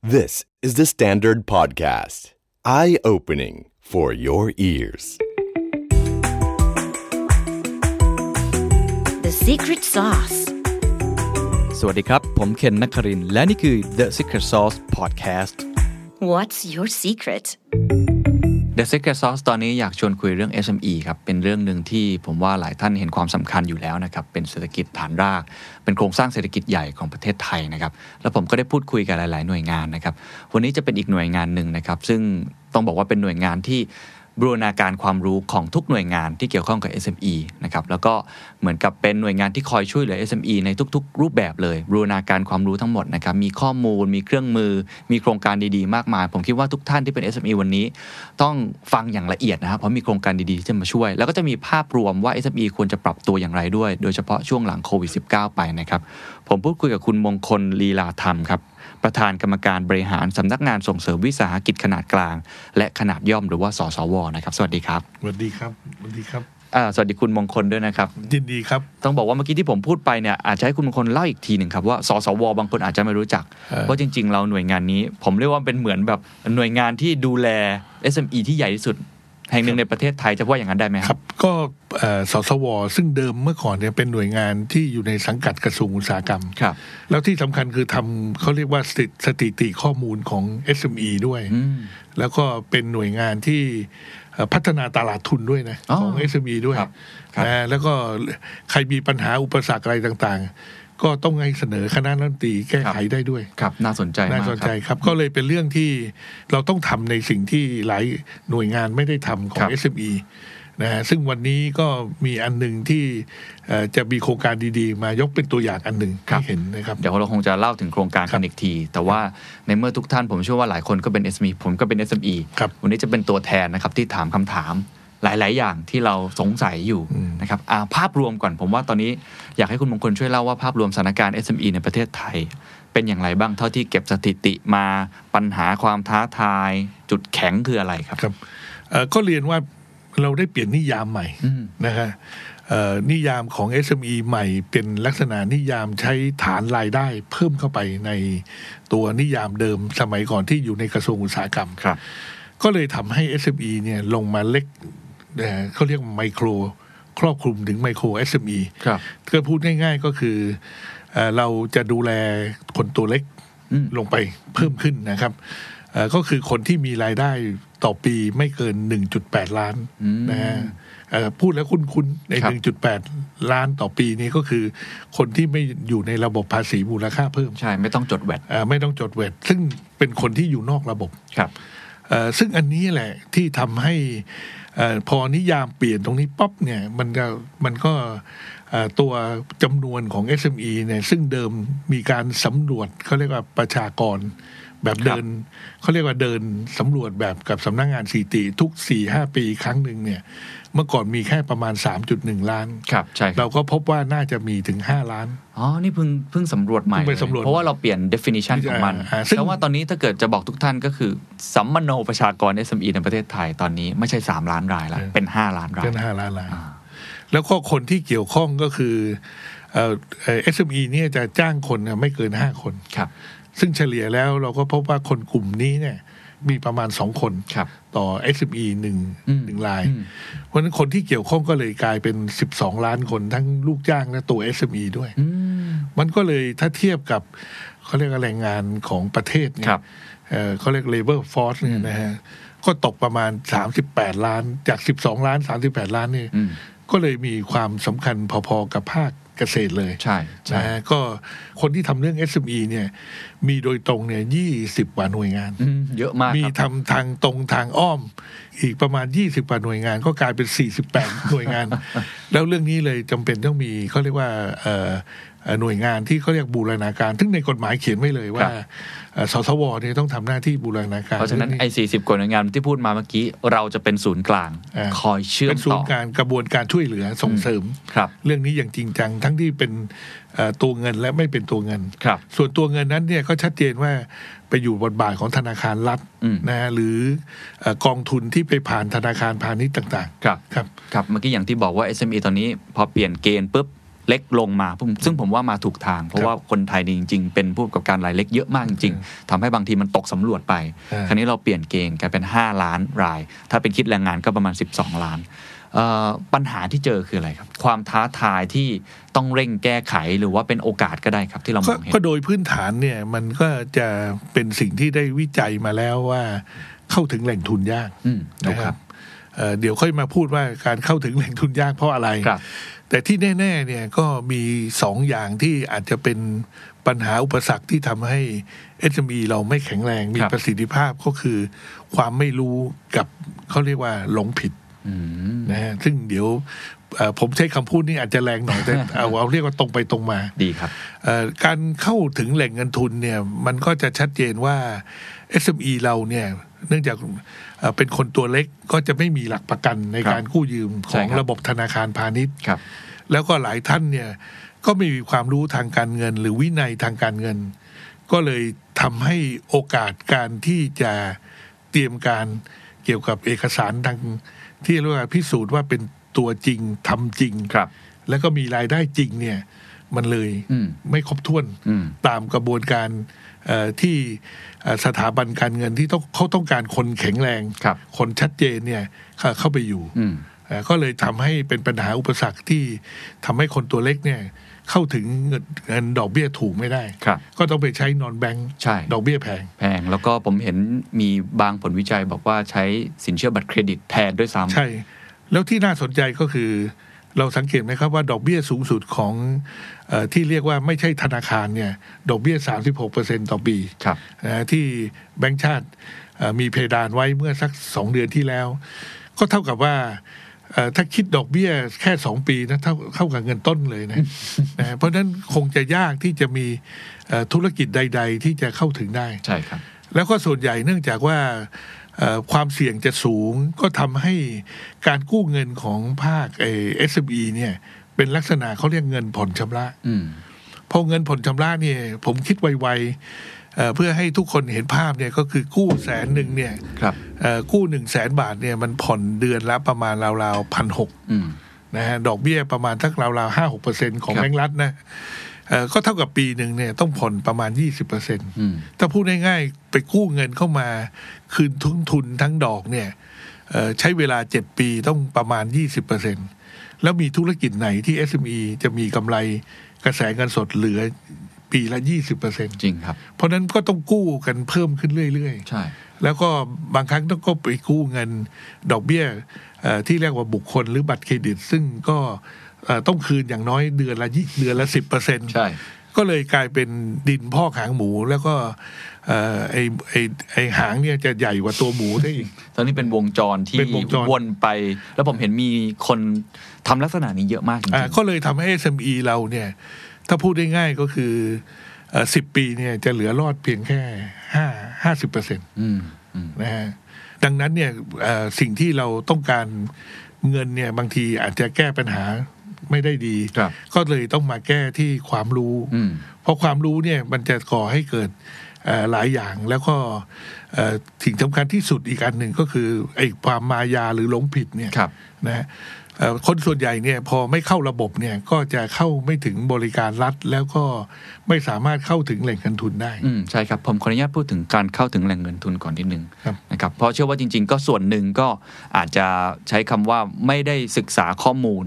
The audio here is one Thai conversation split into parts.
This is the Standard Podcast. Eye opening for your ears. The secret sauce. สวัสดีครับ ผมเคนนักครินทร์และนี่คือ The Secret Sauce Podcast What's your secret? The Secret Sauce ตอนนี้อยากชวนคุยเรื่อง SME ครับ เป็นเรื่องหนึ่งที่ผมว่าหลายท่านเห็นความสำคัญอยู่แล้วนะครับ เป็นเศรษฐกิจฐานราก เป็นโครงสร้างเศรษฐกิจใหญ่ของประเทศไทยนะครับ แล้วผมก็ได้พูดคุยกับหลาย ๆ หน่วยงานนะครับ วันนี้จะเป็นอีกหน่วยงานหนึ่งนะครับ ซึ่งต้องบอกว่าเป็นหน่วยงานที่ บูรณาการความรู้ของทุกหน่วยงานที่เกี่ยวข้องกับ SME นะครับแล้วก็เหมือนกับเป็นหน่วยงานที่คอยช่วยเหลือ SME ในทุก ๆ รูปแบบเลยบูรณาการความรู้ทั้งหมดนะครับมีข้อมูล มีเครื่องมือ มีโครงการดีๆ มากมาย ผมคิดว่าทุกท่านที่เป็น SME วันนี้ ต้องฟังอย่างละเอียดนะครับเพราะมีโครงการดีๆที่จะมาช่วย แล้วก็จะมีภาพรวมว่า SME ควรจะปรับตัวอย่างไรด้วย โดยเฉพาะช่วงหลังโควิด -19 ไปนะครับผมพูดคุยกับคุณมงคลลีลาธรรมครับ ประธานกรรมการบริหารสำนักงานส่งเสริมวิสาหกิจขนาดกลาง และขนาดย่อมหรือว่าสสวนะครับ สวัสดีครับ สวัสดีครับ สวัสดีครับอ่าสวัสดีคุณมงคลด้วยนะครับยินดีครับ ต้องบอกว่าเมื่อกี้ที่ผมพูดไปเนี่ยอาจจะให้คุณมงคลเล่าอีกทีหนึ่งครับว่าสสวบางคนอาจจะไม่รู้จักเออว่าจริง ๆ เราหน่วยงานนี้ ผมเรียกว่าเป็นเหมือนแบบหน่วยงานที่ดูแล SME ที่ใหญ่ที่สุด แห่งหนึ่งในประเทศไทยจะว่าอย่างนั้นได้ไหมครับ ก็เอ่อสสว ซึ่งเดิมเมื่อก่อนเนี่ยเป็นหน่วยงานที่อยู่ในสังกัดกระทรวงอุตสาหกรรมครับ แล้วที่สำคัญคือทำเขาเรียกว่าสถิสถิติข้อมูลของ SME ด้วยอืมแล้วก็เป็นหน่วยงานที่เอ่อพัฒนาตลาดทุนด้วยนะอ๋อของ SME ด้วยครับครับนะแล้วก็ใครมีปัญหาอุปสรรคอะไรต่างๆ ก็ต้องให้เสนอคณะรัฐมนตรีแก้ไขได้ด้วยครับน่าสนใจน่ามากสนคใจรับครับ ก็เลยเป็นเรื่องที่เราต้องทำในสิ่งที่หลายหน่วยงานไม่ได้ทำขอครังบ SME นะฮะซึ่งวันนี้ก็มีอันหนึ่งที่เอ่อจะมีโครงการดีๆ มายกเป็นตัวอย่างอันหนึ่งให้เห็นนะครับ เดี๋ยวเราคงจะเล่าถึงโครงการครักับนอีกที แต่ว่าในเมื่อทุกท่านผมเชื่อว่าหลายคนก็เป็น SME ผมก็เป็น SME ครับวันนี้จะเป็นตัวแทนนะครับที่ถามคำถาม หลาย ๆ อย่างที่เราสงสัยอยู่อืมนะครับอ่าภาพรวมก่อนผมว่าตอนนี้อยากให้คุณมงคลช่วยเล่าว่าภาพรวมสถานการณ์ SME ในประเทศไทย เป็นอย่างไรบ้างเท่าที่เก็บสถิติมาปัญหาความท้าทาย จุดแข็งคืออะไรครับครับเอ่อก็เรียนว่าเราได้เปลี่ยนนิยามใหม่อืมนะฮะเอ่อนิยามของ SME ใหม่เป็นลักษณะนิยามใช้ฐานรายได้เพิ่มเข้าไปในตัวนิยามเดิมสมัยก่อนที่อยู่ในกระทรวงอุตสาหกรรมครับ ก็เลยทำให้ SME เนี่ยลงมาเล็ก เอ่อเขาเรียกไมโคร ครอบคลุมถึงไมโคร SME ครับก็พูดง่าย ๆก็คือเอ่อเราจะดูแลคนตัวเล็กอืมลงไปเพิ่มขึ้นนะครับเอ่อก็คือคนที่มีรายได้ต่อปีไม่เกิน 1.8 ล้านอืมนะฮะเอ่อพูดแล้วคุ้นๆในครับ1.8 ล้านต่อปีนี้ก็คือ คนที่ไม่อยู่ในระบบภาษีมูลค่าเพิ่ม ใช่ ไม่ต้องจดแวดเอ่อไม่ต้องจดเวทซึ่งเป็นคนที่อยู่นอกระบบครับเอ่อซึ่งอันนี้แหละที่ทำให้เออ พอนิยามเปลี่ยนตรงนี้ป๊อปเนี่ยมันก็มันก็เอ่อตัวจำนวนของ SME เนี่ยซึ่งเดิมมีการสำรวจเขาเรียกว่าประชากรแบบเดินเขาเรียกว่าเดินสำรวจแบบกับสำนักงานสถิติทุกสี่ห้าปีครั้งหนึ่งเนี่ย เมื่อก่อนมีแค่ประมาณ 3.1 ล้าน ครับใช่ครับเราก็พบว่าน่าจะมีถึง 5 ล้าน อ๋อ นี่เพิ่งเพิ่งสำรวจใหม่เพิ่งไปเลยสำรวจเพราะว่าเราเปลี่ยน definition ของมันอ่าซึ่ง แต่ว่าตอนนี้ถ้าเกิดจะบอกทุกท่านก็คือสัมมโนประชากร SME ในประเทศไทยตอนนี้ไม่ใช่ 3 ล้านรายแล้วเป็น 5 ล้านรายเป็นห้าล้านล้าน อ่า แล้วก็คนที่เกี่ยวข้องก็คือเอ่อเอ่อ SME เนี่ยจะจ้างคนเนี่ยไม่เกินห้าคน ครับ ซึ่งเฉลี่ยแล้วเราก็พบว่าคนกลุ่มนี้เนี่ย มีประมาณสองคนครับต่อ SME หนึ่งอืมหนึ่งรายอืมเพราะฉะนั้นคนที่เกี่ยวข้องก็เลยกลายเป็น12ล้านคนทั้งลูกจ้างและตัว SME ด้วยอืมมันก็เลยถ้าเทียบกับเขาเรียกว่าแรงงานของประเทศเนี่คยรับเอ่อเขาเรียก labor force เนี่ยนะฮะก็ตกประมาณ38ล้าน จาก12ล้าน38ล้านนี่อืมก็เลยมีความสำคัญพอๆกับภาคเกษตรเลยใช่ใช่นะฮะก็คนที่ทำเรื่อง SME เนี่ย มีโดยตรงเนี่ย20กว่าหน่วยงานอืมเยอะมากมีครับทำทางตรงทางอ้อม อีกประมาณ20กว่าหน่วยงาน ก็กลายเป็น48หน่วยงาน แล้วเรื่องนี้เลยจำเป็นต้องมีเขาเรียกว่าเอ่อเอ่อหน่วยงานที่เขาเรียกบูรณาการ ซึ่งในกฎหมายเขียนไว้เลยว่าเอ่อสสวเนี่ยต้องทำหน้าที่บูรณาการ เพราะฉะนั้นไอ้สี่สิบกว่าหน่วยงานที่พูดมาเมื่อกี้ เราจะเป็นศูนย์กลางอ่าคอยเชื่อเป็มนศูต่นอย์การกระบวนการช่วยเหลือส่งเสริมครับเรื่องนี้อย่างจริงจังทั้งที่เป็นเอ่อตัวเงินและไม่เป็นตัวเงินครับส่วนตัวเงินนั้นเนี่ยก็ชัดเจนว่าไปอยู่บทบาทของธนาคารรัฐอืมนะฮะหรือเอ่อกองทุนที่ไปผ่านธนาคารพาณิชย์ต่างครับๆครับครับเมื่อกี้อย่างที่บอกว่า SME ตอนนี้พอเปลี่ยนเกณฑ์ปุ๊บเล็กลงมาผมซึ่งผมว่ามาถูกทาง เพราะว่าคนไทยนี่จริง ๆ เป็นผู้ประกอบการรายเล็กเยอะมากจริงๆทำให้บางทีมันตกสำรวจไปอ่าคราวนี้เราเปลี่ยนเกณฑ์กลายเป็น 5 ล้านราย ถ้าเป็นคิดแรงงานก็ประมาณ 12 ล้านเอ่อ ปัญหาที่เจอคืออะไรครับ ความท้าทายที่ต้องเร่งแก้ไขหรือว่าเป็นโอกาสก็ได้ครับที่เรามก็องเห็นก็โดยพื้นฐานเนี่ยมันก็จะเป็นสิ่งที่ได้วิจัยมาแล้วว่า เข้าถึงแหล่งทุนยากอืมถูนะกคครัรับบเอ่อเดี๋ยวค่อยมาพูดว่าการเข้าถึงแหล่งทุนยากเพราะอะไรครับแต่ที่แน่ๆเนี่ยก็มีสองอย่างที่อาจจะเป็นปัญหาอุปสรรคที่ทำให้ SME เราไม่แข็งแรง มีครับประสิทธิภาพก็คือ ความไม่รู้กับเขาเรียกว่าหลงผิดอืม นะฮะซึ่งเดี๋ยวเอ่อผมใช้คำพูดนี้อาจจะแรงหน่อยแต่เอาเอาเรียกว่าตรงไปตรงมาดีครับเอ่อการเข้าถึงแหล่งเงินทุนเนี่ย มันก็จะชัดเจนว่า SME เราเนี่ย เนื่องจากเอ่อเป็นคนตัวเล็กก็จะไม่มีหลักประกันในครับการกู้ยืมขใช่องครับระบบธนาคารพาณิชย์ครับแล้วก็หลายท่านเนี่ย ก็ไม่มีความรู้ทางการเงิน หรือวินัยทางการเงิน ก็เลยทำให้โอกาสการที่จะเตรียมการเกี่ยวกับเอกสารทาง ที่เรียกว่าพิสูจน์ว่าเป็นตัวจริงทำจริงครับ แล้วก็มีรายได้จริงเนี่ย มันเลยอืมไม่ครบถ้วนอืมตามกระบวนการเอ่อที่เอ่อสถาบันการเงินที่ต้องเขาต้องการคนแข็งแรงครับคนชัดเจนเนี่ยเข้าเข้าไปอยู่อืมเอ่อก็เลยทำให้เป็นปัญหาอุปสรรคที่ทำให้คนตัวเล็กเนี่ย เข้าถึงเงินเงินดอกเบี้ยถูกไม่ได้ครับก็ต้องไปใช้นอนแบงก์ใช่ดอกเบี้ยแพง แพง แล้วก็ผมเห็นมีบางผลวิจัยบอกว่าใช้สินเชื่อบัตรเครดิตแทนด้วยซ้ำใช่ แล้วที่น่าสนใจก็คือ เราสังเกตไหมครับว่าดอกเบี้ยสูงสุดของเออที่เรียกว่าไม่ใช่ธนาคารเนี่ยดอกเบี้ย 36%ต่อปีครับนะที่แบงก์ชาติเอ่อมีเพดานไว้เมื่อสักสองเดือนที่แล้ว ก็เท่ากับว่าเอ่อ ถ้าคิดดอกเบี้ยแค่สองปีนะเท่าเท่ากับเงินต้นเลยนะนะเพราะฉะนั้นคงจะยากที่จะมีเอ่อธุรกิจใด ๆ ที่จะเข้าถึงได้ใช่ครับ แล้วก็ส่วนใหญ่เนื่องจากว่าเอ่อความเสี่ยงจะสูงก็ทำให้การกู้เงินของภาคเอสบีเนี่ยเป็นลักษณะเขาเรียกเงินผ่อนชำระอืมพอเงินผ่อนชำระเนี่ยผมคิดไวๆ เอ่อเพื่อให้ทุกคนเห็นภาพเนี่ยก็คือกู้แสนหนึ่งเนี่ยครับเอ่อกู้หนึ่งแสนบาทเนี่ยมันผ่อนเดือนละประมาณราวๆพันหกอืมนะฮะดอกเบี้ยประมาณสักราวๆห้าหกเปอร์เซ็นของครับแบงก์รัฐนะเอ่อก็เท่ากับปีหนึ่งเนี่ยต้องผ่อนประมาณยี่สิบเปอร์เซ็นต์อืมถ้าพูดง่ายๆ ไปกู้เงินเข้ามา คืนทุนทุนทั้งดอกเนี่ยเอ่อใช้เวลาเจ็ดปีต้องประมาณยี่สิบเปอร์เซ็นแล้วมีธุรกิจไหนที่ SME จะมีกำไรกระแสเงินสดเหลือ ปีละยี่สิบเปอร์เซ็นจริงครับ เพราะนั้นก็ต้องกู้กันเพิ่มขึ้นเรื่อยใช่ๆแล้วก็บางครั้งต้องก็ไปกู้เงินดอกเบี้ยเอ่อที่เรียกว่าบุคคลหรือบัตรเครดิต ซึ่งก็เอ่อต้องคืนอย่างน้อยเดือนละยี่เดือนละสิบเปอร์เซ็นใช่ก็เลยกลายเป็นดินพอกหางหมูแล้วก็เอ่อไอไอไอหางเนี่ยจะใหญ่กว่าตัวหมูได้อีก ตอนนี้เป็นวงจรที่เป็นวงจรวนไป แล้วผมเห็นมีคนทำลักษณะนี้เยอะมากจริงอ่าก็เลยทำให้ SME เราเนี่ย ถ้าพูดได้ง่ายก็คือสิบปีเนี่ยจะเหลือรอดเพียงแค่ห้าห้าสิบเปอร์เซ็นตๆอืมอืมนะฮะดังนั้นเนี่ยเอ่อสิ่งที่เราต้องการเงินเนี่ยบางทีอาจจะแก้ปัญหาไม่ได้ดีครับก็เลยต้องมาแก้ที่ความรู้อืมเพราะความรู้เนี่ยมันจะก่อให้เกิดเอ่อหลายอย่างแล้วก็เอ่อสิ่งสำคัญที่สุดอีกอันหนึ่งก็คือไอ้ความมายาหรือหลงผิดเนี่ยครับนะฮะเอ่อ คนส่วนใหญ่เนี่ยพอไม่เข้าระบบเนี่ยก็จะเข้าไม่ถึงบริการรัฐ แล้วก็ไม่สามารถเข้าถึงแหล่งเงินทุนได้อืมใช่ครับผมขออนุญาตพูดถึงการเข้าถึงแหล่งเงินทุนก่อนนิดนึงครับนะครับเพราะเชื่อว่าจริง ๆ ก็ส่วนหนึ่งก็อาจจะใช้คำว่าไม่ได้ศึกษาข้อมูล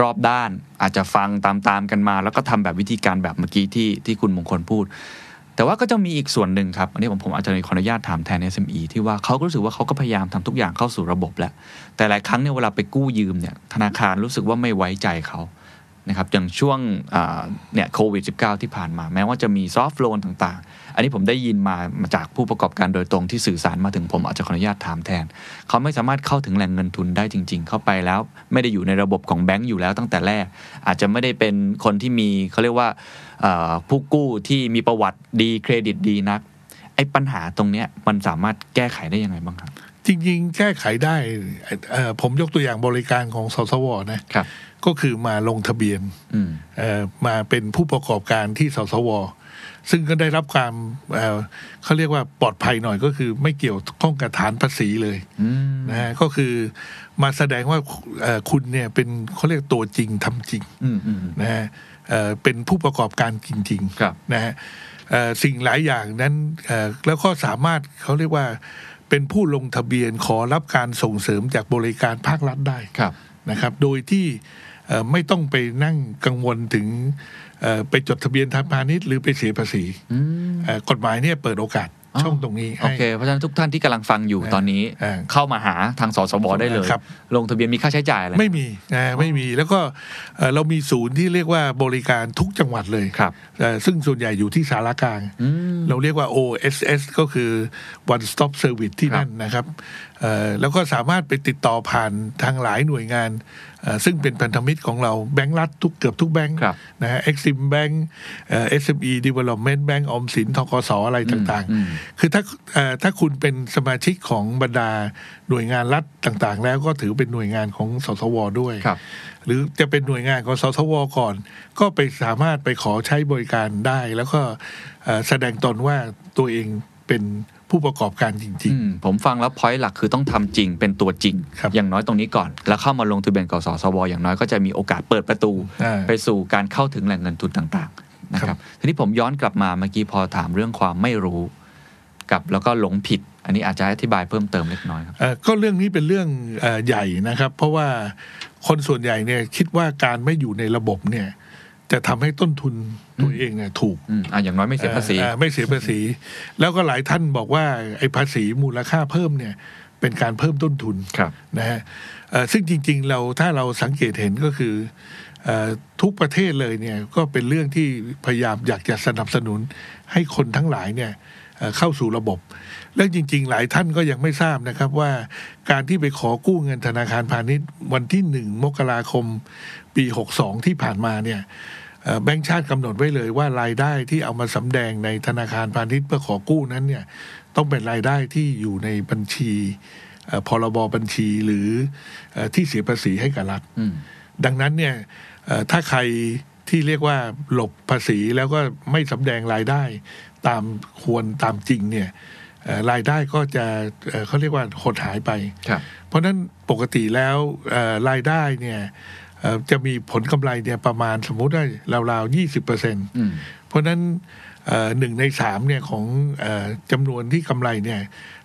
รอบด้านอาจจะฟังตามๆกันมา แล้วก็ทำแบบวิธีการแบบเมื่อกี้ที่ที่คุณมงคลพูด แต่ว่าก็จะมีอีกส่วนหนึ่งครับ อันนี้ผมผมอาจจะขออนุญาตถามแทน SME ที่ว่าเขาก็รู้สึกว่าเขาก็พยายามทำทุกอย่างเข้าสู่ระบบแล้ว แต่หลายครั้งเนี่ยเวลาไปกู้ยืมเนี่ยธนาคารรู้สึกว่าไม่ไว้ใจเขานะครับอย่างช่วงเนี่ยโควิด -19 ที่ผ่านมา แม้ว่าจะมีซอฟท์โลนต่างๆ อันนี้ผมได้ยินมามาจากผู้ประกอบการโดยตรงที่สื่อสารมาถึงผมอาจจะขออนุญาตถามแทน เขาไม่สามารถเข้าถึงแหล่งเงินทุนได้จริง ๆ เข้าไปแล้ว ไม่ได้อยู่ในระบบของแบงก์อยู่แล้วตั้งแต่แรก อาจจะไม่ได้เป็นคนที่มีเขาเรียกว่าเอ่อผู้กู้ที่มีประวัติดีเครดิตดีนักไอ้ปัญหาตรงเนี้ยมันสามารถแก้ไขได้ยังไงบ้างครับ จริงๆ แก้ไขได้เอ่อผมยกตัวอย่างบริการของสสวนะครับก็คือมาลงทะเบียนอืมเอ่อมาเป็นผู้ประกอบการที่สสว ซึ่งก็ได้รับความเอ่อเขาเรียกว่าปลอดภัยหน่อยก็คือไม่เกี่ยวข้องกับฐานภาษีเลยอืมนะฮะก็คือมาแสดงว่าเอ่อคุณเนี่ยเป็นเขาเรียกตัวจริงทำจริงอืมอืมนะฮะเอ่อเป็นผู้ประกอบการจริงครับๆนะฮะเอ่อสิ่งหลายอย่างนั้นเอ่อแล้วก็สามารถเขาเรียกว่าเป็นผู้ลงทะเบียนขอรับการส่งเสริมจากบริการภาครัฐได้ครับนะครับ โดยที่เอ่อไม่ต้องไปนั่งกังวลถึงเอ่อ ไปจดทะเบียนทางพาณิชย์หรือไปเสียภาษีอืมเอ่อกฎหมายเนี่ยเปิดโอกาสอ๋อช่องตรงนี้โอให้เคเพราะฉะนั้นทุกท่านที่กำลังฟังอยู่ตอนนี้อ่าเข้ามาหาทางสสบได้เลยครับลงทะเบียนมีค่าใช้จ่ายอะไรไม่มีนะไม่มีแล้วก็เอ่อเรามีศูนย์ที่เรียกว่าบริการทุกจังหวัดเลยครับเอ่อซึ่งส่วนใหญ่อยู่ที่สารกลางอืมเราเรียกว่า OSS ก็คือ one stop service ที่ครับนั่นนะครับเอ่อ แล้วก็สามารถไปติดต่อผ่านทางหลายหน่วยงานเอ่อซึ่งเป็นพันธมิตรของเราแบงก์รัฐทุกเกือบทุกแบงก์ครับนะฮะ Exim Bank เอ่อ SME Development Bank ออมสินทกสอะไรต่างอืมๆคือถ้าเอ่อถ้าคุณเป็นสมาชิกของบรรดาหน่วยงานรัฐต่างๆ แล้วก็ถือเป็นหน่วยงานของสสวด้วยครับหรือจะเป็นหน่วยงานของสสวก่อน ก็ไปสามารถไปขอใช้บริการได้ แล้วก็เอ่อแสดงตนว่าตัวเองเป็น ผู้ประกอบการจริงอืมผมฟังแล้วพอยต์หลักคือต้องทำจริงเป็นตัวจริงครับอย่างน้อยตรงนี้ก่อน แล้วเข้ามาลงทะเบียนกสสวอย่างน้อยก็จะมีโอกาสเปิดประตูอ่าไปสู่การเข้าถึงแหล่งเงินทุนต่างๆนะคครัรับบทีนี้ผมย้อนกลับมาเมื่อกี้พอถามเรื่องความไม่รู้ กับแล้วก็หลงผิด อันนี้อาจจะอธิบายเพิ่มเติมเล็กน้อยครับๆเอ่อก็เรื่องนี้เป็นเรื่องเอ่อใหญ่นะครับ เพราะว่าคนส่วนใหญ่เนี่ยคิดว่าการไม่อยู่ในระบบเนี่ย จะทำให้ต้นทุนตัวเองเนี่ยถูกอืมอะอย่างน้อยไม่เสียภาษีอ่ไม่เสียภาษี แล้วก็หลายท่านบอกว่าไอ้ภาษีมูลค่าเพิ่มเนี่ยเป็นการเพิ่มต้นทุนครับนะฮะเอ่อซึ่งจริง ๆ เราถ้าเราสังเกตเห็นก็คือเอ่อทุกประเทศเลยเนี่ยก็เป็นเรื่องที่พยายามอยากจะสนับสนุนให้คนทั้งหลายเนี่ยเอ่อเข้าสู่ระบบ และจริง ๆ หลายท่านก็ยังไม่ทราบนะครับว่าการที่ไปขอกู้เงินธนาคารพาณิชย์วันที่หนึ่งมกราคม ปีหกสองที่ผ่านมาเนี่ยเอ่อ แบงก์ชาติกำหนดไว้เลยว่ารายได้ที่เอามาสำแดงในธนาคารพาณิชย์เพื่อขอกู้นั้นเนี่ยต้องเป็นรายได้ที่อยู่ในบัญชีเอ่อพรบบัญชีหรือเอ่อที่เสียภาษีให้กับรัฐอืมดังนั้นเนี่ยเอ่อถ้าใครที่เรียกว่าหลบภาษีแล้วก็ไม่สำแดงรายได้ตามควรตามจริงเนี่ยเอ่อรายได้ก็จะเอ่อเขาเรียกว่าหดหายไปครับเพราะฉะนั้นปกติแล้วเอ่อรายได้เนี่ยเอ่อ จะมีผลกำไรเนี่ยประมาณสมมุติได้ราวๆยี่สิบเปอร์เซ็นต์อืมเพราะฉะนั้นเอ่อหนึ่งในสามเนี่ยของเอ่อจำนวนที่กำไรเนี่ย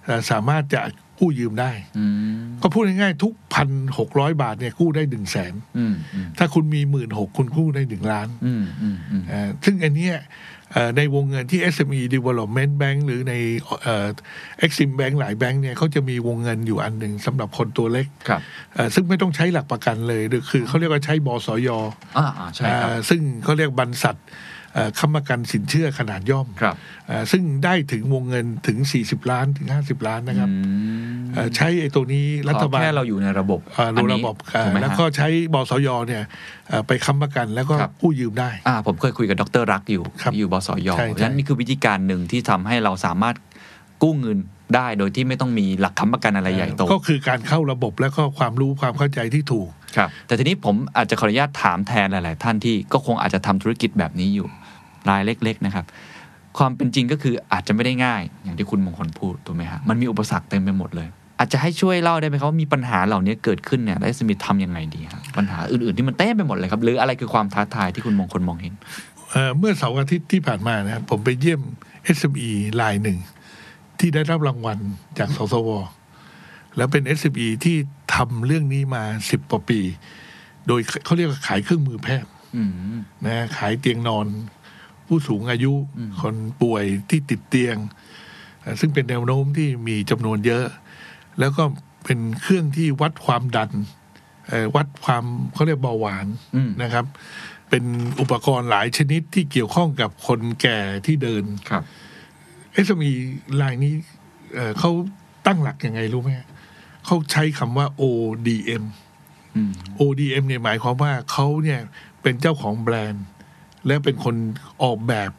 เอ่อสามารถจะกู้ยืมได้อืมก็พูดง่ายๆทุกพันหกร้อยบาทเนี่ยกู้ได้หนึ่งแสนอืมอืมถ้าคุณมีหมื่นหกคุณกู้ได้หนึ่งล้านอืมอืมอืมเอ่อซึ่งอันเนี้ยเอ่อ ในวงเงินที่ SME Development Bank หรือในเอ่อ Exim Bank หลายแบงค์เนี่ยเขาจะมีวงเงินอยู่อันหนึ่งสำหรับคนตัวเล็กครับเอ่อซึ่งไม่ต้องใช้หลักประกันเลยหรือคือเขาเรียกว่าใช้บสยอ่าอ่าใช่ครับเอ่อซึ่งเขาเรียกบรรษัทเอ่อ ค้ำประกันสินเชื่อขนาดย่อมครับเอ่อซึ่งได้ถึงวงเงินถึง 40 ล้านถึง 50 ล้านนะครับอืมเอ่อใช้ไอ้ตัวนี้รัฐบาลขอแค่เราอยู่ในระบบเอ่อรู้ระบบเอ่อถูกไหมแล้วฮะก็ใช้บสยเนี่ยเอ่อไปค้ำประกันแล้วก็ครับกู้ยืมได้อ่าผมเคยคุยกับดรรักอยู่ครับที่อยู่บสยใช่เพราะฉะนั้นนี่คือวิธีการหนึ่งที่ทำให้เราสามารถกู้เงินได้โดยที่ไม่ต้องมีหลักค้ำประกันอะไรใหญ่โตก็คือการเข้าระบบแล้วก็ความรู้ความเข้าใจที่ถูกครับแต่ทีนี้ผมอาจจะขออนุญาตถามแทนหลาย ๆ ท่านที่ก็คงอาจจะทำธุรกิจแบบนี้อยู่ รายเล็ก ๆ นะครับ ความเป็นจริงก็คืออาจจะไม่ได้ง่าย อย่างที่คุณมงคลพูดถูกไหมฮะมันมีอุปสรรคเต็มไปหมดเลย อาจจะให้ช่วยเล่าได้ไหมครับว่ามีปัญหาเหล่านี้เกิดขึ้นเนี่ยแล้วสมิธทำยังไงดีครับปัญหาอื่นๆที่มันเต็มไปหมดเลยครับหรืออะไรคือความท้าทายที่คุณมงคลมองเห็นเอ่อเมื่อเสาร์อาทิตย์ที่ผ่านมานะครับผมไปเยี่ยม SME รายหนึ่ง ที่ได้รับรางวัลจากสสวแล้วเป็น SME ที่ทำเรื่องนี้มาสิบกว่าปี โดยเขาเรียกว่าขายเครื่องมือแพทย์อืมนะขายเตียงนอน ผู้สูงอายุอืมคนป่วยที่ติดเตียงเอ่อซึ่งเป็นแนวโน้มที่มีจำนวนเยอะ แล้วก็เป็นเครื่องที่วัดความดันเอ่อวัดความเขาเรียกเบาหวานอืมนะครับ เป็นอุปกรณ์หลายชนิดที่เกี่ยวข้องกับคนแก่ที่เดินครับเอสมีลายนี้เอ่อเขาตั้งหลักยังไงรู้ไหมเขาใช้คำว่า ODM อืม ODM เนี่ยหมายความว่าเขาเนี่ยเป็นเจ้าของแบรนด์ และเป็นคนออกแบบ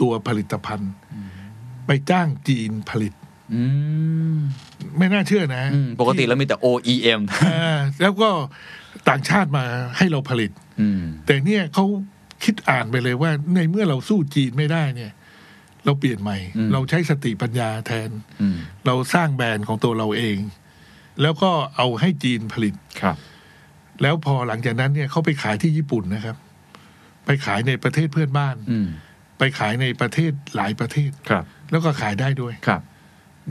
ตัวผลิตภัณฑ์ ไปจ้างจีนผลิตอืมไม่น่าเชื่อนะอืมปกติเรามีแต่ OEM อ่าแล้วก็ต่างชาติมาให้เราผลิตอืมแต่เนี่ยเขาคิดอ่านไปเลยว่า ในเมื่อเราสู้จีนไม่ได้เนี่ย เราเปลี่ยนใหม่อืมเราใช้สติปัญญาแทนอืมเราสร้างแบรนด์ของตัวเราเอง แล้วก็เอาให้จีนผลิตครับ แล้วพอหลังจากนั้นเนี่ยเขาไปขายที่ญี่ปุ่นนะครับ ไปขายในประเทศเพื่อนบ้านอืมไปขายในประเทศหลายประเทศครับ แล้วก็ขายได้ด้วยครับ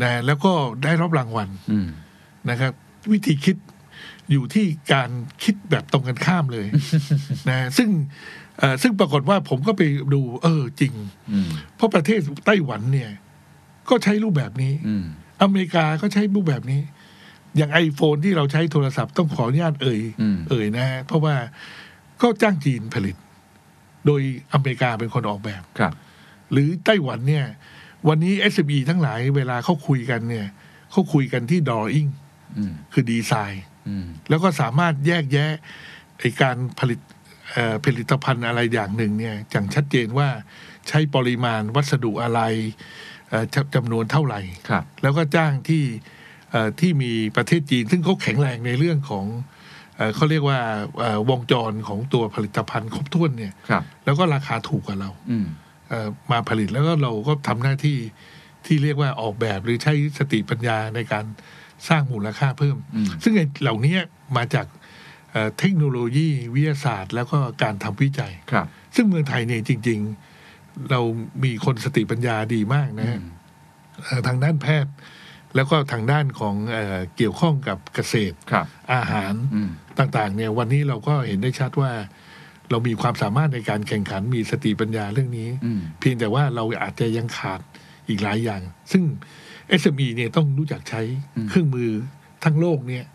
นะแล้วก็ได้รับรางวัลอืมนะครับ วิธีคิดอยู่ที่การคิดแบบตรงกันข้ามเลยนะซึ่งเอ่อซึ่งปรากฏว่าผมก็ไปดู เออจริงอืมเพราะประเทศไต้หวันเนี่ย ก็ใช้รูปแบบนี้อืมอเมริกาก็ใช้รูปแบบนี้ อย่างไอโฟนที่เราใช้โทรศัพท์ต้องขออนุญาตเอ่ยอืมเอ่ยนะฮะเพราะว่าก็จ้างจีนผลิต โดยอเมริกาเป็นคนออกแบบครับ หรือไต้หวันเนี่ย วันนี้ SME ทั้งหลายเวลาเขาคุยกันเนี่ยเขาคุยกันที่ drawing อืมคือดีไซน์อืมแล้วก็สามารถแยกแยะไอการผลิตเอ่อผลิตภัณฑ์อะไรอย่างหนึ่งเนี่ยอย่างชัดเจนว่าใช้ปริมาณวัสดุอะไรเอ่อจจำนวนเท่าไหร่ครับแล้วก็จ้างที่เอ่อที่มีประเทศจีน ซึ่งเขาแข็งแรงในเรื่องของ เอ่อเขาเรียกว่าเอ่อวงจรของตัวผลิตภัณฑ์ครบถ้วนเนี่ยครับแล้วก็ราคาถูกกว่าเราอืมเอ่อมาผลิตแล้วก็เราก็ทำหน้าที่ที่เรียกว่าออกแบบหรือใช้สติปัญญาในการสร้างมูลค่าเพิ่มอืมซึ่งไอ้เหล่านี้มาจากเอ่อเทคโนโลยีวิทยาศาสตร์ แล้วก็การทำวิจัยครับ ซึ่งเมืองไทยเนี่ยจริง ๆ เรามีคนสติปัญญาดีมากนะฮะอืมเอ่อทางด้านแพทย์ แล้วก็ทางด้านของเออเกี่ยวข้องกับเกษตรครับอาหารอืม ต่างๆเนี่ยวันนี้เราก็เห็นได้ชัดว่า เรามีความสามารถในการแข่งขันมีสติปัญญาเรื่องนี้ อืม เพียงแต่ว่าเราอาจจะยังขาดอีกหลายอย่าง ซึ่ง SME เนี่ยต้องรู้จักใช้อืม เครื่องมือทั้งโลกเนี่ย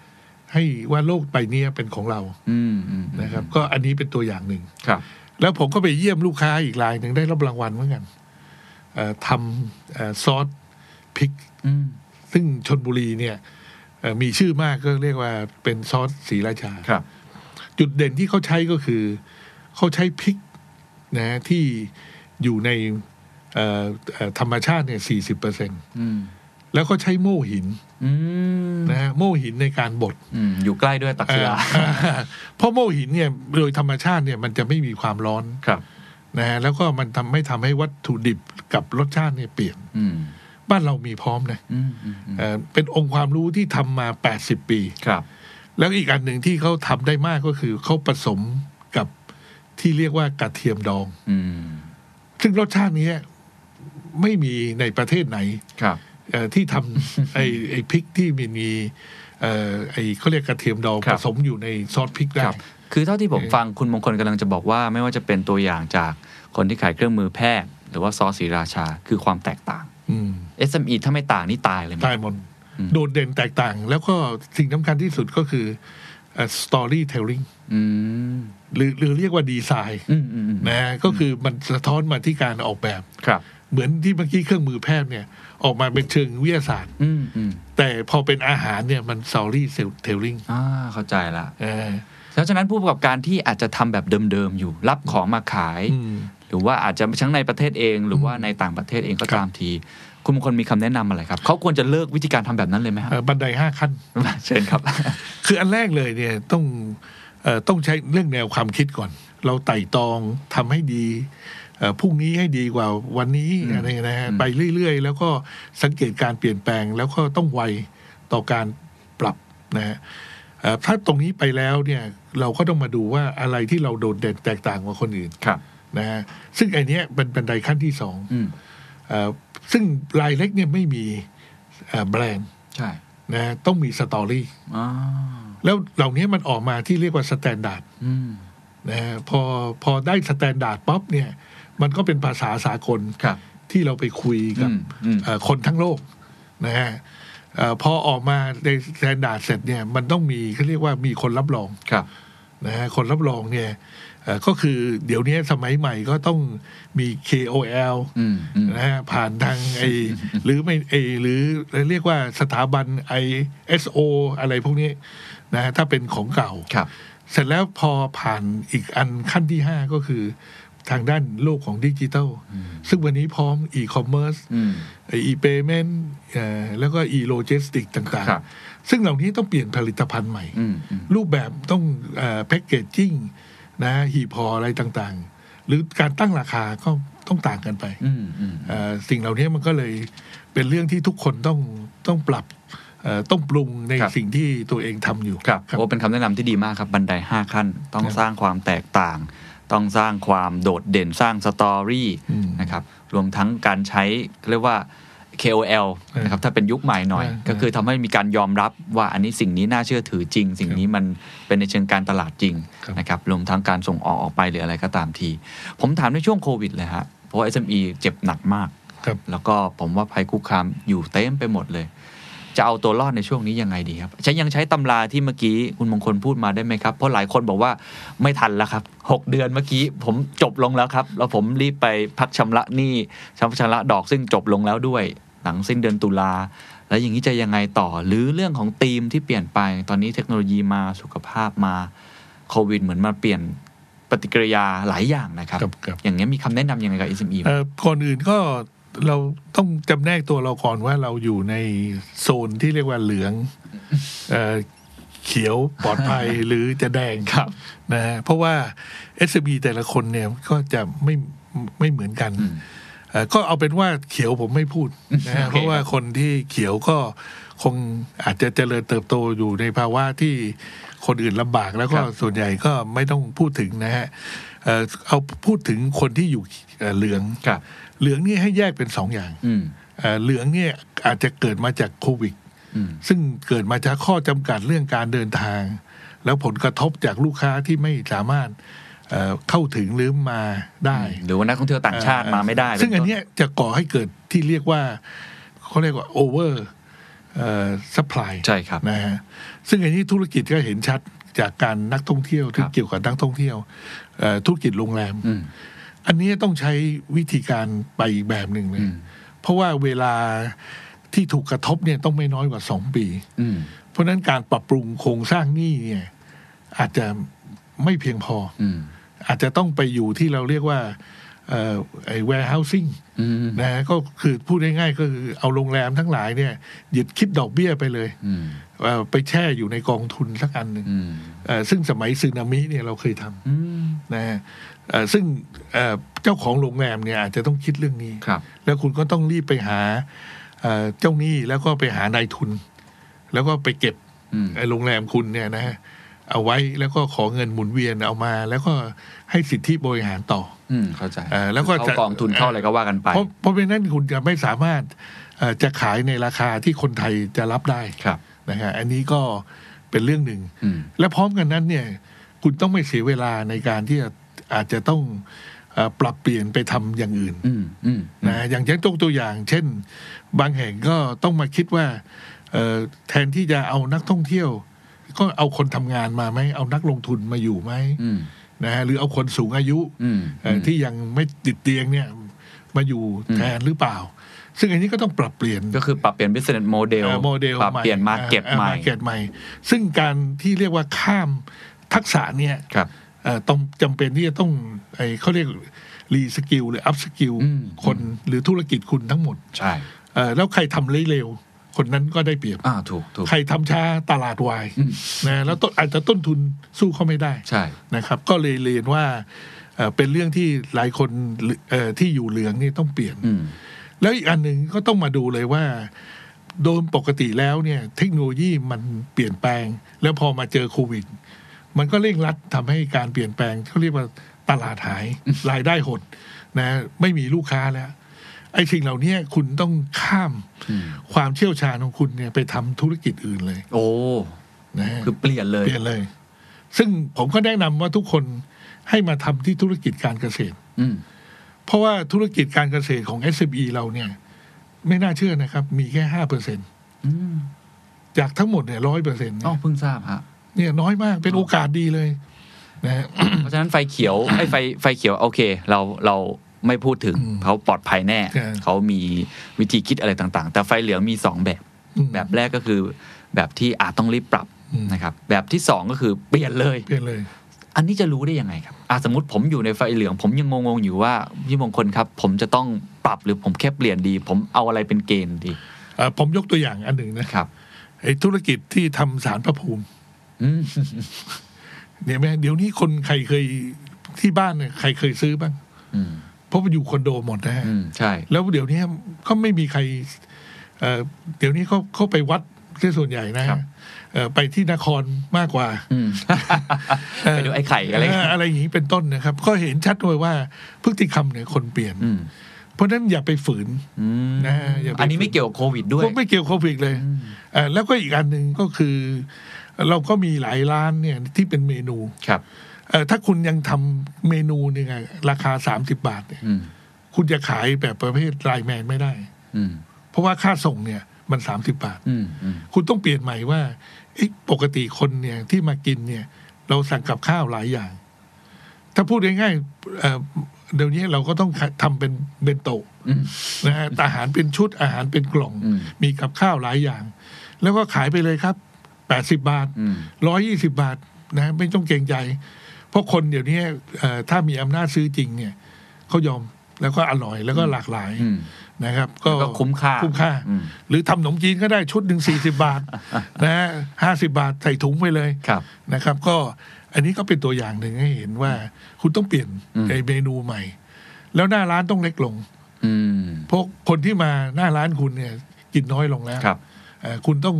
ให้ว่าโลกใบเนี้ยเป็นของเราอืมอืมนะครับ ก็อันนี้เป็นตัวอย่างหนึ่ง ครับแล้วผมก็ไปเยี่ยมลูกค้าอีกรายหนึ่งได้รับรางวัลเหมือนกันเอ่อทำเอ่อซอสพริกอืม ซึ่งชนบุรีเนี่ยเอ่อมีชื่อมากก็เรียกว่าเป็นซอสศรีราชาครับ จุดเด่นที่เขาใช้ก็คือ เขาใช้พริกนะที่อยู่ในเอ่อเอ่อธรรมชาติเนี่ยสี่สิบเปอร์เซ็นอืมแล้วก็ใช้โม่หินอืมนะฮะโม่หินในการบดอืมอยู่ใกล้ด้วยตักศิลาเอ่อเพราะโม่หินเนี่ยโดยธรรมชาติเนี่ยมันจะไม่มีความร้อนครับนะฮะแล้วก็มันทำไม่ทำให้วัตถุดิบกับรสชาติเนี่ยเปลี่ยนอืม บ้านเรามีพร้อมนะอืมอืมอืมเอ่อเป็นองค์ความรู้ที่ทำมา 80 ปีครับ แล้วอีกอันหนึ่งที่เขาทำได้มากก็คือเขาผสมกับที่เรียกว่ากระเทียมดองอืมซึ่งรสชาติเนี้ยไม่มีในประเทศไหนครับเอ่อที่ทำไอ้ไอ้พริกที่มีมีเอ่อไอ้เขาเรียกกระเทียมดองครัผบสมอยู่ในซอสพริกได้ครับคือเท่าที่ผมเออฟังคุณมงคลกำลังจะบอกว่า ไม่ว่าจะเป็นตัวอย่างจากคนที่ขายเครื่องมือแพทย์ หรือว่าซอสศรีราชาคือความแตกต่างอืม SME ถ้าไม่ต่างนี่ตายเลยไหมตายหมดอืมโดดเด่นแตกต่าง แล้วก็สิ่งสำคัญที่สุดก็คือเอ่อ storytelling อืมหรือหรือเรียกว่าดีไซน์อืมอืมอืมนะฮะก็คือมันสะท้อนมาที่การออกแบบครับเหมือนที่เมื่อกี้เครื่องมือแพทย์เนี่ย ออกมาเป็นเชิงวิทยาศาสตร์อืมอืมแต่พอเป็นอาหารเนี่ยมัน storytelling อ่าเข้าใจละเออเพราะฉะนั้นผู้ประกอบการที่อาจจะทำแบบเดิมๆอยู่ รับของมาขายอืมหรือว่าอาจจะทั้งในประเทศเอง หรือว่าในต่างประเทศเองก็ครับตามที คุณมงคลมีคำแนะนำอะไรครับเขาควรจะเลิกวิธีการทำแบบนั้นเลยไหมครับเอ่อบันไดห้าขั้นเชิญครับ คืออันแรกเลยเนี่ยต้องเอ่อต้องใช้เรื่องแนวความคิดก่อน เราไต่ตองทำให้ดีเอ่อพรุ่งนี้ให้ดีกว่าวันนี้อืมอะไรนะฮะอืมไปเรื่อย ๆ แล้วก็สังเกตการเปลี่ยนแปลง แล้วก็ต้องไวต่อการปรับนะฮะเอ่อถ้าตรงนี้ไปแล้วเนี่ยเราก็ต้องมาดูว่าอะไรที่เราโดดเด่นแตกต่างกว่าคนอื่นครับนะฮะซึ่งไอ้เนี้ยเป็นบันไดขั้นที่สองอืมเอ่อ ซึ่งรายเล็กเนี่ยไม่มีเอ่อแบรนด์ใช่นะฮะต้องมี story อ๋อแล้วเหล่านี้มันออกมาที่เรียกว่า standard อืมนะฮะพอพอได้ standard ปุ๊บเนี่ยมันก็เป็นภาษาสากลครับที่เราไปคุยกับอืมอืมเอ่อคนทั้งโลกนะฮะเอ่อพอออกมาใน standard เสร็จเนี่ยมันต้องมีเขาเรียกว่ามีคนรับรองครับนะฮะคนรับรองเนี่ยเอ่อ ก็คือเดี๋ยวนี้สมัยใหม่ก็ต้องมี KOL อืมอืมนะฮะผ่านทางไอหรือไม่ไอหรือเรียกว่าสถาบัน ISO อะไรพวกนี้นะฮะถ้าเป็นของเก่าครับเสร็จแล้วพอผ่านอีกอันขั้นที่ห้าก็คือทางด้านโลกของดิจิทัล ซึ่งวันนี้พร้อมอีคอมเมิร์ซอืม e-payment แล้วก็ e-logistics ต่างๆครับซึ่งเหล่านี้ต้องเปลี่ยนผลิตภัณฑ์ใหม่อืมอืมรูปแบบต้อง packaging นะหีบห่ออะไรต่างๆ หรือการตั้งราคาก็ต้องต่างกันไปอืมอืมเอ่อสิ่งเหล่านี้มันก็เลยเป็นเรื่องที่ทุกคนต้องต้องปรับเอ่อต้องปรุงในสิ่งที่ตัวเองทำอยู่ครับโอ้เป็นคำแนะนำที่ดีมากครับบันไดห้าขั้น ต้องครับสร้างความแตกต่าง ต้องสร้างความโดดเด่นสร้างสตอรี่อืมนะครับรวมทั้งการใช้เรียกว่า KOL นะครับถ้าเป็นยุคใหม่หน่อยเออก็คือทำให้มีการยอมรับว่าอันนี้สิ่งนี้น่าเชื่อถือจริง สิ่งนี้มันเป็นในเชิงการตลาดจริงครับนะครับรวมทั้งการส่งออกออกไปหรืออะไรก็ตามที ผมถามในช่วงโควิดเลยฮะเพราะว่า SME เจ็บหนักมากครับแล้วก็ผมว่าภัยคุกคามอยู่เต็มไปหมดเลย จะเอาตัวรอดในช่วงนี้ยังไงดีครับใช้ยังใช้ตำราที่เมื่อกี้คุณมงคลพูดมาได้ไหมครับ เพราะหลายคนบอกว่าไม่ทันแล้วครับหกเดือนเมื่อกี้ผมจบลงแล้วครับ แล้วผมรีบไปพักชำระหนี้ชำระดอกซึ่งจบลงแล้วด้วย หลังสิ้นเดือนตุลาแล้วอย่างนี้จะยังไงต่อหรือเรื่องของธีมที่เปลี่ยนไปตอนนี้เทคโนโลยีมาสุขภาพมาโควิดเหมือนมาเปลี่ยนปฏิกิริยาหลายอย่างนะครับครับครับอย่างนี้ยมีคำแนะนำยังไงกับ SME เอ่อก่อนอื่นก็เราต้องจำแนกตัวเราก่อนว่าเราอยู่ในโซนที่เรียกว่าเหลืองเอ่อเขียวปลอดภัยหรือจะแดงครับนะฮะเพราะว่า s อ b แต่ละคนเนี่ยก็จะไม่ไม่เหมือนกันอืมเอ่อ ก็เอาเป็นว่าเขียวผมไม่พูดนะฮะโอเคเพราะว่าคนที่เขียวก็คงอาจจะเจริญเติบโตอยู่ในภาวะที่คนอื่นลำบากแล้วก็ส่วนใหญ่ก็ไม่ต้องพูดถึงนะฮะเอ่อเอาพูดถึงคนที่อยู่เอ่อเหลืองครับเหลืองนี่ให้แยกเป็นสองอย่างอืมเอ่อเรื่องเนี่ยอาจจะเกิดมาจากโควิดอืมซึ่งเกิดมาจากข้อจำกัดเรื่องการเดินทาง แล้วผลกระทบจากลูกค้าที่ไม่สามารถ เอ่อเข้าถึงหรือมาได้ หรือว่านักท่องเที่ยวต่างชาติมาไม่ได้ ซึ่ง impact เนี้ยจะก่อให้เกิดที่เรียกว่าเขาเรียกว่า oversupply ใช่ครับนะฮะซึ่งอันนี้ธุรกิจก็เห็นชัดจากการนักท่องเที่ยวที่ครับเกี่ยวกับนักท่องเที่ยวเอ่อธุรกิจโรงแรมอืมอันนี้ต้องใช้วิธีการไปอีกแบบหนึ่งเลอืยมเพราะว่าเวลาที่ถูกกระทบเนี่ยต้องไม่น้อยกว่าสองปีอืมเพราะฉะนั้นการปรับปรุงโครงสร้างหนี้เนี่ยอาจจะไม่เพียงพอ อืมอาจจะต้องไปอยู่ที่เราเรียกว่าเอ่อไอ้ warehousing อืมนะฮะก็คือพูดง่ายๆก็คือเอาโรงแรมทั้งหลายเนี่ยหยุดคิดดอกเบี้ยไปเลยอืมเอ่อไปแช่อยู่ในกองทุนสักอันหนึ่งอืมเอ่อซึ่งสมัยสึนามิเนี่ยเราเคยทำอืมนะฮะเอ่อซึ่งเอ่อเจ้าของโรงแรมเนี่ยอาจจะต้องคิดเรื่องนี้ครับแล้วคุณก็ต้องรีบไปหาเอ่อเจ้าหนี้แล้วก็ไปหานายทุน แล้วก็ไปเก็บอืมไอ้โรงแรมคุณเนี่ยนะฮะ เอาไว้แล้วก็ขอเงินหมุนเวียนเอามา แล้วก็ให้สิทธิบริหารต่อ อืมเข้าใจเอ่อแล้วก็เข้าจะกองทุนเข้าอะไรก็ว่ากันไปเพราะเพราะเป็นนั้นคุณจะไม่สามารถเอ่อจะขายในราคาที่คนไทยจะรับได้ครับนะฮะอันนี้ก็เป็นเรื่องหนึ่งอืมและพร้อมกันนั้นเนี่ย คุณต้องไม่เสียเวลาในการที่จะอาจจะต้องเอ่อปรับเปลี่ยนไปทำอย่างอื่นอืมอืมนะอย่างเช่นตัวตัวอย่าง เช่น บางแห่งก็ต้องมาคิดว่าเอ่อแทนที่จะเอานักท่องเที่ยว ก็เอาคนทำงานมาไหมเอานักลงทุนมาอยู่ไหมอืมนะฮะหรือเอาคนสูงอายุอืมเอ่อที่ยังไม่ติดเตียงเนี่ย มาอยู่อืมแทนหรือเปล่า ซึ่งอันนี้ก็ต้องปรับเปลี่ยนก็คือปรับเปลี่ยน business model model ปรับเปลี่ยน market ใหม่ marketใหม่ ซึ่งการที่เรียกว่าข้ามทักษะเนี่ยครับเอ่อต้องจำเป็นที่จะต้องไอเขาเรียก reskill หรือ upskill อืมคนหรือธุรกิจคุณทั้งหมด ใช่เอ่อแล้วใครทำเร็วๆ คนนั้นก็ได้เปรียบอ่าถูกถูกใครทำช้าตลาดวายอืมนะแล้วต้นอาจจะต้นทุนสู้เขาไม่ได้ใช่นะครับ ก็เลยเรียนว่าเอ่อเป็นเรื่องที่หลายคนเอ่อที่อยู่เหลืองนี่ต้องเปลี่ยนอืมแล้วอีกอันหนึ่งก็ต้องมาดูเลยว่า โดยปกติแล้วเนี่ย เทคโนโลยีมันเปลี่ยนแปลง แล้วพอมาเจอโควิด มันก็เร่งรัดทำให้การเปลี่ยนแปลงเขาเรียกว่าตลาดหายรายได้หดนะ ไม่มีลูกค้าแล้ว ไอ้สิ่งเหล่านี้คุณต้องข้ามอืมความเชี่ยวชาญของคุณเนี่ยไปทำธุรกิจอื่นเลย โอ้นะฮะคือเปลี่ยนเลยเปลี่ยนเลย ซึ่งผมก็แนะนำว่าทุกคนให้มาทำที่ธุรกิจการเกษตรอืมเพราะว่าธุรกิจการเกษตรของ SME เราเนี่ย ไม่น่าเชื่อนะครับ มีแค่ห้าเปอร์เซ็นอืมจากทั้งหมดเนี่ยร้อยเปอร์เซ็นต์อ๋อเพิ่งทราบฮะเนี่ยน้อยมากเป็นโอกาสดีเลยนะฮะเพราะฉะนั้นไฟเขียวไอ้ไฟไฟเขียวโอเค เราเรา ไม่พูดถึงอืมเขาปลอดภัยแน่ใช่เขามีวิธีคิดอะไรต่าง ๆ แต่ไฟเหลืองมีสองแบบอืมแบบแรกก็คือ แบบที่อาจต้องรีบปรับอืมนะครับ แบบที่สองก็คือเปลี่ยนเลยเปลี่ยนเลย อันนี้จะรู้ได้ยังไงครับอะสมมติผมอยู่ในไฟเหลือง ผมยังงงๆอยู่ว่าพี่มงคลครับ ผมจะต้องปรับหรือผมแค่เปลี่ยนดี ผมเอาอะไรเป็นเกณฑ์ดีเอ่อผมยกตัวอย่างอันหนึ่งนะครับไอ้ธุรกิจที่ทำสารพระภูมิอืมเนี่ยไหมเดี๋ยวนี้คนใครเคยที่บ้านเนี่ยใครเคยซื้อบ้างอืม เพราะมันอยู่คอนโดหมดนะฮะอืมใช่ แล้วเดี๋ยวนี้ก็ไม่มีใครเอ่อเดี๋ยวนี้เขาเขาไปวัดเสียส่วนใหญ่นะครัฮะบเอ่อไปที่นครมากกว่า อืม ไปดูไอ้ไข่อะไรเอะไรอย่างนี้เป็นต้นนะครับ ก็เห็นชัดเลยว่าพฤติกรรมเนี่ยคนเปลี่ยน อืมเพราะฉะนั้นอย่าไปฝืน อืมนะอย่าไป อันนี้ไม่เกี่ยวกับโควิดด้วยก็ไม่เกี่ยวโควิดเลยเอ่อแล้วก็อีกอันหนึ่งก็คือ เราก็มีหลายร้านเนี่ยที่เป็นเมนู ครับ เอ่อถ้าคุณยังทำเมนูเนี่ยไงราคาสามสิบาทเนี่ยอืมคุณจะขายแบบประเภทไลน์แมนไม่ได้ อืมเพราะว่าค่าส่งเนี่ยมันสามสิบาทอืมอืมคุณต้องเปลี่ยนใหม่ว่าเอ๊ะปกติคนเนี่ยที่มากินเนี่ย เราสั่งกับข้าวหลายอย่าง ถ้าพูดง่ายๆเอ่อเดี๋ยวนี้เราก็ต้องทำเป็นเบนโตะอืมนะฮะอาหารเป็นชุดอาหารเป็นกล่องอืมมีกับข้าวหลายอย่าง แล้วก็ขายไปเลยครับแปดสิบาทอืมร้อยยี่สิบาทนะ ไม่ต้องเกรงใจ เพราะคนเดี๋ยวนี้เอ่อถ้ามีอำนาจซื้อจริงเนี่ยเขายอมแล้วก็อร่อยแล้วก็หลากหลายอืมนะครับก็แล้วก็คุ้มค่าคุ้มค่าอืมหรือทำขนมจีนก็ได้ชุดหนึ่งสี่สิบาทนะฮะห้าสิบาทใส่ถุงไปเลยครับนะครับ ก็อันนี้ก็เป็นตัวอย่างหนึ่งให้เห็นว่า คุณต้องเปลี่ยนอืมในเมนูใหม่ แล้วหน้าร้านต้องเล็กลงอืมเพราะคนที่มาหน้าร้านคุณเนี่ย กินน้อยลงแล้วครับเอ่อคุณต้อง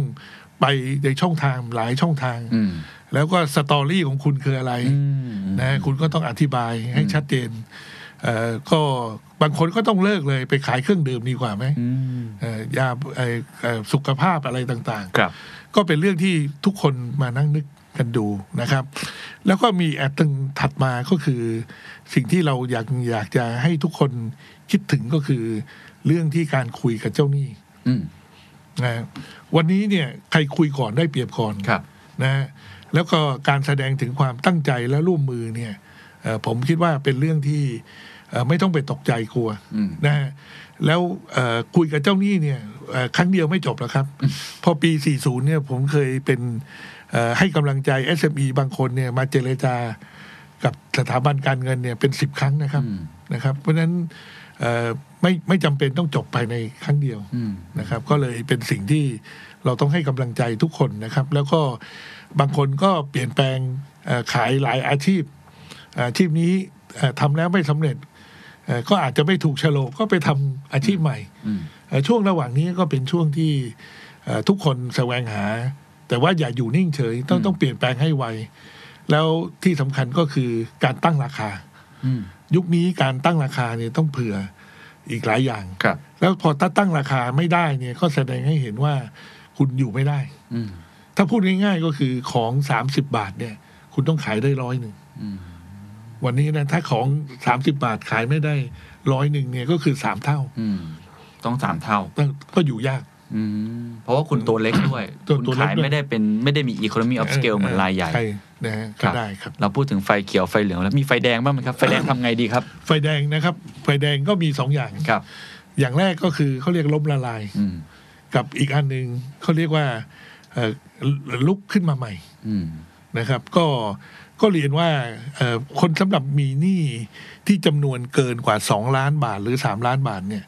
ไปในช่องทางหลายช่องทางอืม แล้วก็สตอรี่ของคุณคืออะไรอืมนะคุณก็ต้องอธิบายให้ชัดเจนเอ่อก็บางคนก็ต้องเลิกเลยไปขายเครื่องดื่มดีกว่าไหมอืมเอ่อยาเอ่อเอ่อสุขภาพอะไรต่างครับๆก็เป็นเรื่องที่ทุกคนมานั่งนึกกันดูนะครับ แล้วก็มีแอดตึงถัดมาก็คือสิ่งที่เราอยากอยากจะให้ทุกคนคิดถึงก็คือเรื่องที่การคุยกับเจ้าหนี้อืมนะวันนี้เนี่ยใครคุยก่อนได้เปรียบก่อนครับนะฮะ แล้วก็การแสดงถึงความตั้งใจและร่วมมือเนี่ยเอ่อผมคิดว่าเป็นเรื่องที่เอ่อไม่ต้องไปตกใจกลัวอืมนะฮะแล้วเอ่อคุยกับเจ้าหนี้เนี่ยเอ่อครั้งเดียวไม่จบแล้วครับ พอปี 40 เนี่ยผมเคยเป็นเอ่อให้กำลังใจ SME บางคนเนี่ยมาเจรจากับสถาบันการเงินเนี่ยเป็นสิบครั้งนะครับอืมนะครับ เพราะฉะนั้นเอ่อไม่ไม่จำเป็นต้องจบภายในครั้งเดียวอืมนะครับ ก็เลยเป็นสิ่งที่เราต้องให้กำลังใจทุกคนนะครับ แล้วก็ บางคนก็เปลี่ยนแปลงเอ่อขายหลายอาชีพ อาชีพนี้เอ่อทำแล้วไม่สำเร็จเอ่อก็อาจจะไม่ถูกโฉลกก็ไปทำอาชีพใหม่อืมเอ่อช่วงระหว่างนี้ก็เป็นช่วงที่เอ่อทุกคนแสวงหา แต่ว่าอย่าอยู่นิ่งเฉย ต้องต้องเปลี่ยนแปลงให้ไว แล้วที่สำคัญก็คือการตั้งราคาอืมยุคนี้การตั้งราคาเนี่ยต้องเผื่ออีกหลายอย่างครับแล้วพอถ้าตั้งราคาไม่ได้เนี่ยก็แสดงให้เห็นว่าคุณอยู่ไม่ได้อืม ถ้าพูดง่ายๆก็คือของสามสิบบาทเนี่ย คุณต้องขายได้ร้อยหนึ่งอืมวันนี้นะถ้าของสามสิบาทขายไม่ได้ร้อยหนึ่งเนี่ยก็คือสามเท่าอืมต้องสามเท่าต้องก็อยู่ยากอืมเพราะว่าคุณตัวเล็กด้วยตัวคุณตัวเล็กขายด้วยไม่ได้เป็นไม่ได้มี economy of scale เหมือนรายใหญ่ใช่นะฮะครัก็บได้ครับ เราพูดถึงไฟเขียวไฟเหลืองแล้วมีไฟแดงบ้างไหมครับ ไฟแดงทำไงดีครับ ไฟแดงนะครับ ไฟแดงก็มีสองอย่างครับ อย่างแรกก็คือเขาเรียกล้มละลายอืมกับอีกอันหนึ่งเขาเรียกว่าเอ่อ ลุกขึ้นมาใหม่อืมนะครับ ก็ก็เรียนว่าเอ่อคนสำหรับมีหนี้ที่จำนวนเกินกว่าสองล้านบาทหรือสามล้านบาทเนี่ย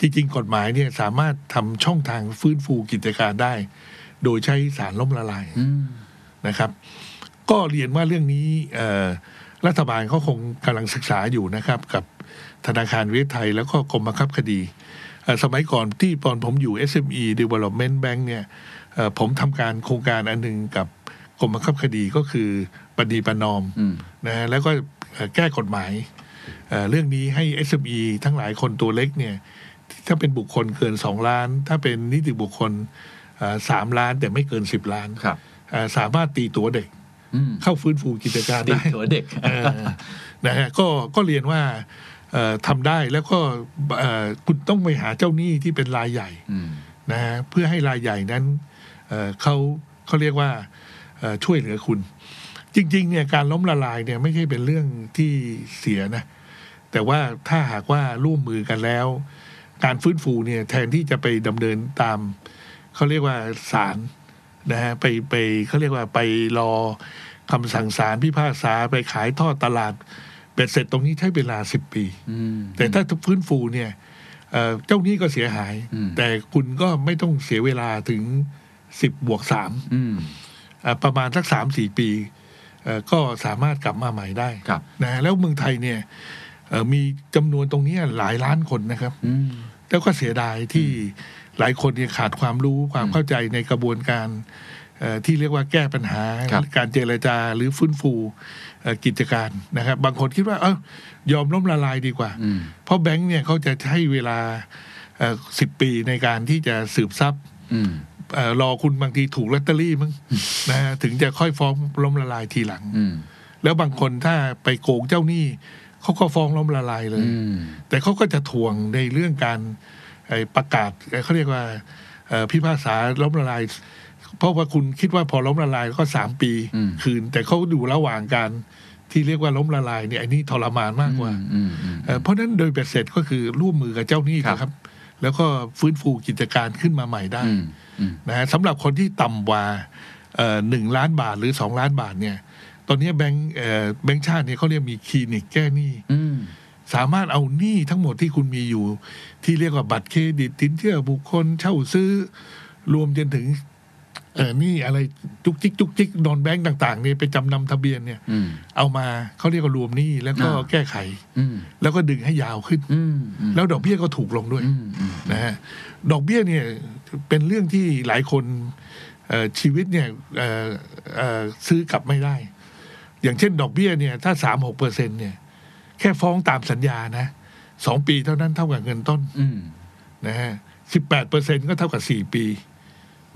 จริงๆ กฎหมายเนี่ยสามารถทำช่องทางฟื้นฟูกิจการได้ โดยใช้สารล้มละลายอืมนะครับ ก็เรียนว่าเรื่องนี้เอ่อรัฐบาลเขาคงกำลังศึกษาอยู่นะครับ กับธนาคารเวทไทย แล้วก็กรมบังคับคดีเอ่อสมัยก่อนที่ตอนผมอยู่ SME Development Bank เนี่ยเอ่อ ผมทำการโครงการอันหนึ่งกับกรมบังคับคดีก็คือปฏิประนอมอืมนะฮะแล้วก็เอ่อแก้กฎหมายเอ่อเรื่องนี้ให้ SME ทั้งหลายคนตัวเล็กเนี่ย ถ้าเป็นบุคคลเกินสองล้าน ถ้าเป็นนิติบุคคลสามล้านแต่ไม่เกินสิบล้านครับเอ่อสามารถตีตัวเด็กอืมเข้าฟื้นฟูกิจการติดได้ตัวเด็กเออนะฮะก็ก็เรียนว่าเอ่อทำได้แล้วก็เอ่อคุณต้องไปหาเจ้าหนี้ที่เป็นรายใหญ่อืมนะฮะเพื่อให้รายใหญ่นั้น เอ่อเขาเขาเรียกว่าเอ่อช่วยเหลือคุณ จริง ๆ เนี่ยการล้มละลายเนี่ยไม่ใช่เป็นเรื่องที่เสียนะ แต่ว่าถ้าหากว่าร่วมมือกันแล้ว การฟื้นฟูเนี่ยแทนที่จะไปดำเนินตามเขาเรียกว่าศาลนะฮะไปไปเขาเรียกว่าไปรอคำสั่งศาลพิพากษาไปขายทอดตลาดเบ็ดเสร็จตรงนี้ใช้เวลาสิบปีอืมแต่ถ้าฟื้นฟูเนี่ยเอ่อเจ้าหนี้ก็เสียหายอืมแต่คุณก็ไม่ต้องเสียเวลาถึง สิบบวกสามอืมประมาณสักสามสี่ปีเอ่อก็สามารถกลับมาใหม่ได้ครับนะแล้วเมืองไทยเนี่ยเอ่อมีจำนวนตรงเนี้ยหลายล้านคนนะครับอืมแล้วก็เสียดายที่หลายคนเนี่ยขาดความรู้ความเข้าใจในกระบวนการเอ่อที่เรียกว่าแก้ปัญหาครับการเจรจาหรือฟื้นฟูเอ่อกิจการนะครับ บางคนคิดว่า เอ้ายอมล้มละลายดีกว่าอืมเพราะแบงค์เนี่ยเขาจะให้เวลาสิบปีในการที่จะสืบทรัพย์อืมเอ่อ รอคุณบางทีถูกลอตเตอรี่มั้งนะฮะถึงจะค่อยฟ้องล้มละลายทีหลังอืมแล้วบางคนถ้าไปโกงเจ้าหนี้เขาก็ฟ้องล้มละลายเลยอืมแต่เขาก็จะทวงในเรื่องการไอ้ประกาศเอ่อเขาเรียกว่าเอ่อพิพากษาล้มละลาย เพราะว่าคุณคิดว่าพอล้มละลายก็สามปีอืมคืน แต่เขาอยู่ระหว่างการที่เรียกว่าล้มละลายเนี่ยอันนี้ทรมานมากกว่าอืมอืมเอ่อเพราะฉะนั้นโดยเบ็ดเสร็จก็คือร่วมมือกับเจ้าหนี้ครับนะครับแล้วก็ฟื้นฟูกิจการขึ้นมาใหม่ได้อืมอืม นะฮะสำหรับคนที่ต่ำกว่าหนึ่งล้านบาทหรือสองล้านบาทเนี่ย ตอนนี้แบงก์เอ่อแบงก์ชาติเนี่ยเขาเรียกมีคลินิกแก้หนี้อืมสามารถเอาหนี้ทั้งหมดที่คุณมีอยู่ ที่เรียกว่าบัตรเครดิตสินเชื่อบุคคลเช่าซื้อ รวมจนถึง เออนี่อะไรจุกจิกจุกจิกนอนแบงก์ต่างๆเนี่ยไปจำนำทะเบียนเนี่ยอืมเอามาเขาเรียกว่ารวมหนี้แล้วก็อ่าแก้ไขอืมแล้วก็ดึงให้ยาวขึ้นอืมอืมแล้วดอกเบี้ยก็ถูกลงด้วยอืมอืมนะฮะดอกเบี้ยเนี่ยเป็นเรื่องที่หลายคนเอ่อชีวิตเนี่ยเอ่อเอ่อซื้อกลับไม่ได้ อย่างเช่น ดอกเบี้ยเนี่ย ถ้าสามหกเปอร์เซ็นเนี่ย แค่ฟ้องตามสัญญานะสองปีเท่านั้นเท่ากับเงินต้นอืมนะฮะสิบแปดเปอร์เซ็นก็เท่ากับสี่ปี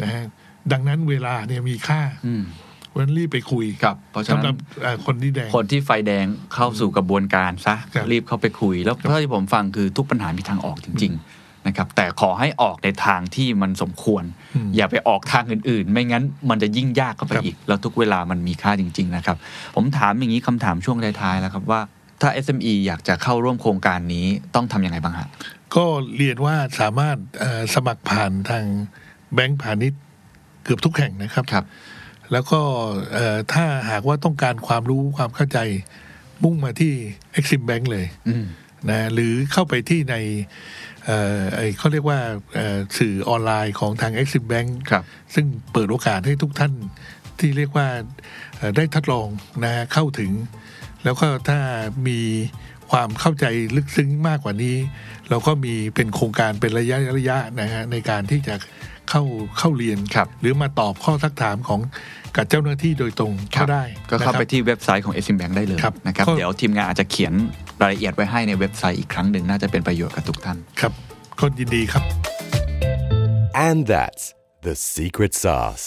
นะฮะ ดังนั้นเวลาเนี่ยมีค่าอืมเพราะฉะนั้นรีบไปคุยครับเพราะฉะสำหนั้รันบเอ่อคนที่แดงคนที่ไฟแดงเข้าสู่กระบวนการซะครับรีบเข้าไปคุย แล้วเท่าที่ผมฟังคือทุกปัญหามีทางออกจริง ๆ นะครับ แต่ขอให้ออกในทางที่มันสมควรอืมอย่าไปออกทางอื่น ๆ ไม่งั้นมันจะยิ่งยากเข้าไปครับอีก แล้วทุกเวลามันมีค่าจริง ๆ นะครับ ผมถามอย่างนี้คำถามช่วงท้ายๆแล้วครับว่าถ้า SME อยากจะเข้าร่วมโครงการนี้ต้องทำยังไงบ้างฮะก็เรียนว่าสามารถเอ่อสมัครผ่านทางแบงก์พาณิชย์ เกือบทุกแห่งนะครับครับแล้วก็เอ่อถ้าหากว่าต้องการความรู้ความเข้าใจมุ่งมาที่ Exim Bank เลยอืมนะหรือเข้าไปที่ในเอ่อไอ้เขาเรียกว่าเอ่อสื่อออนไลน์ของทาง Exim Bank ครับซึ่งเปิดโอกาสให้ทุกท่านที่เรียกว่าเอ่อได้ทดลองนะฮะเข้าถึง แล้วก็ถ้ามีความเข้าใจลึกซึ้งมากกว่านี้ เราก็มีเป็นโครงการเป็นระยะระยะนะฮะในการที่จะ เข้าเข้าเรียนครับหรือมาตอบข้อสักถามของกับเจ้าหน้าที่โดยตรงก็ได้ ก็เข้าไปนะครับที่เว็บไซต์ของ s อ m Bank ได้เลยครับนะครับก็เดี๋ยวทีมงานอาจจะเขียนรายละเอียดไว้ให้ในเว็บไซต์อีกครั้งหนึ่งน่าจะเป็นประโยชน์กับทุกท่านครับก็ยินดีครับ And that's the secret sauce.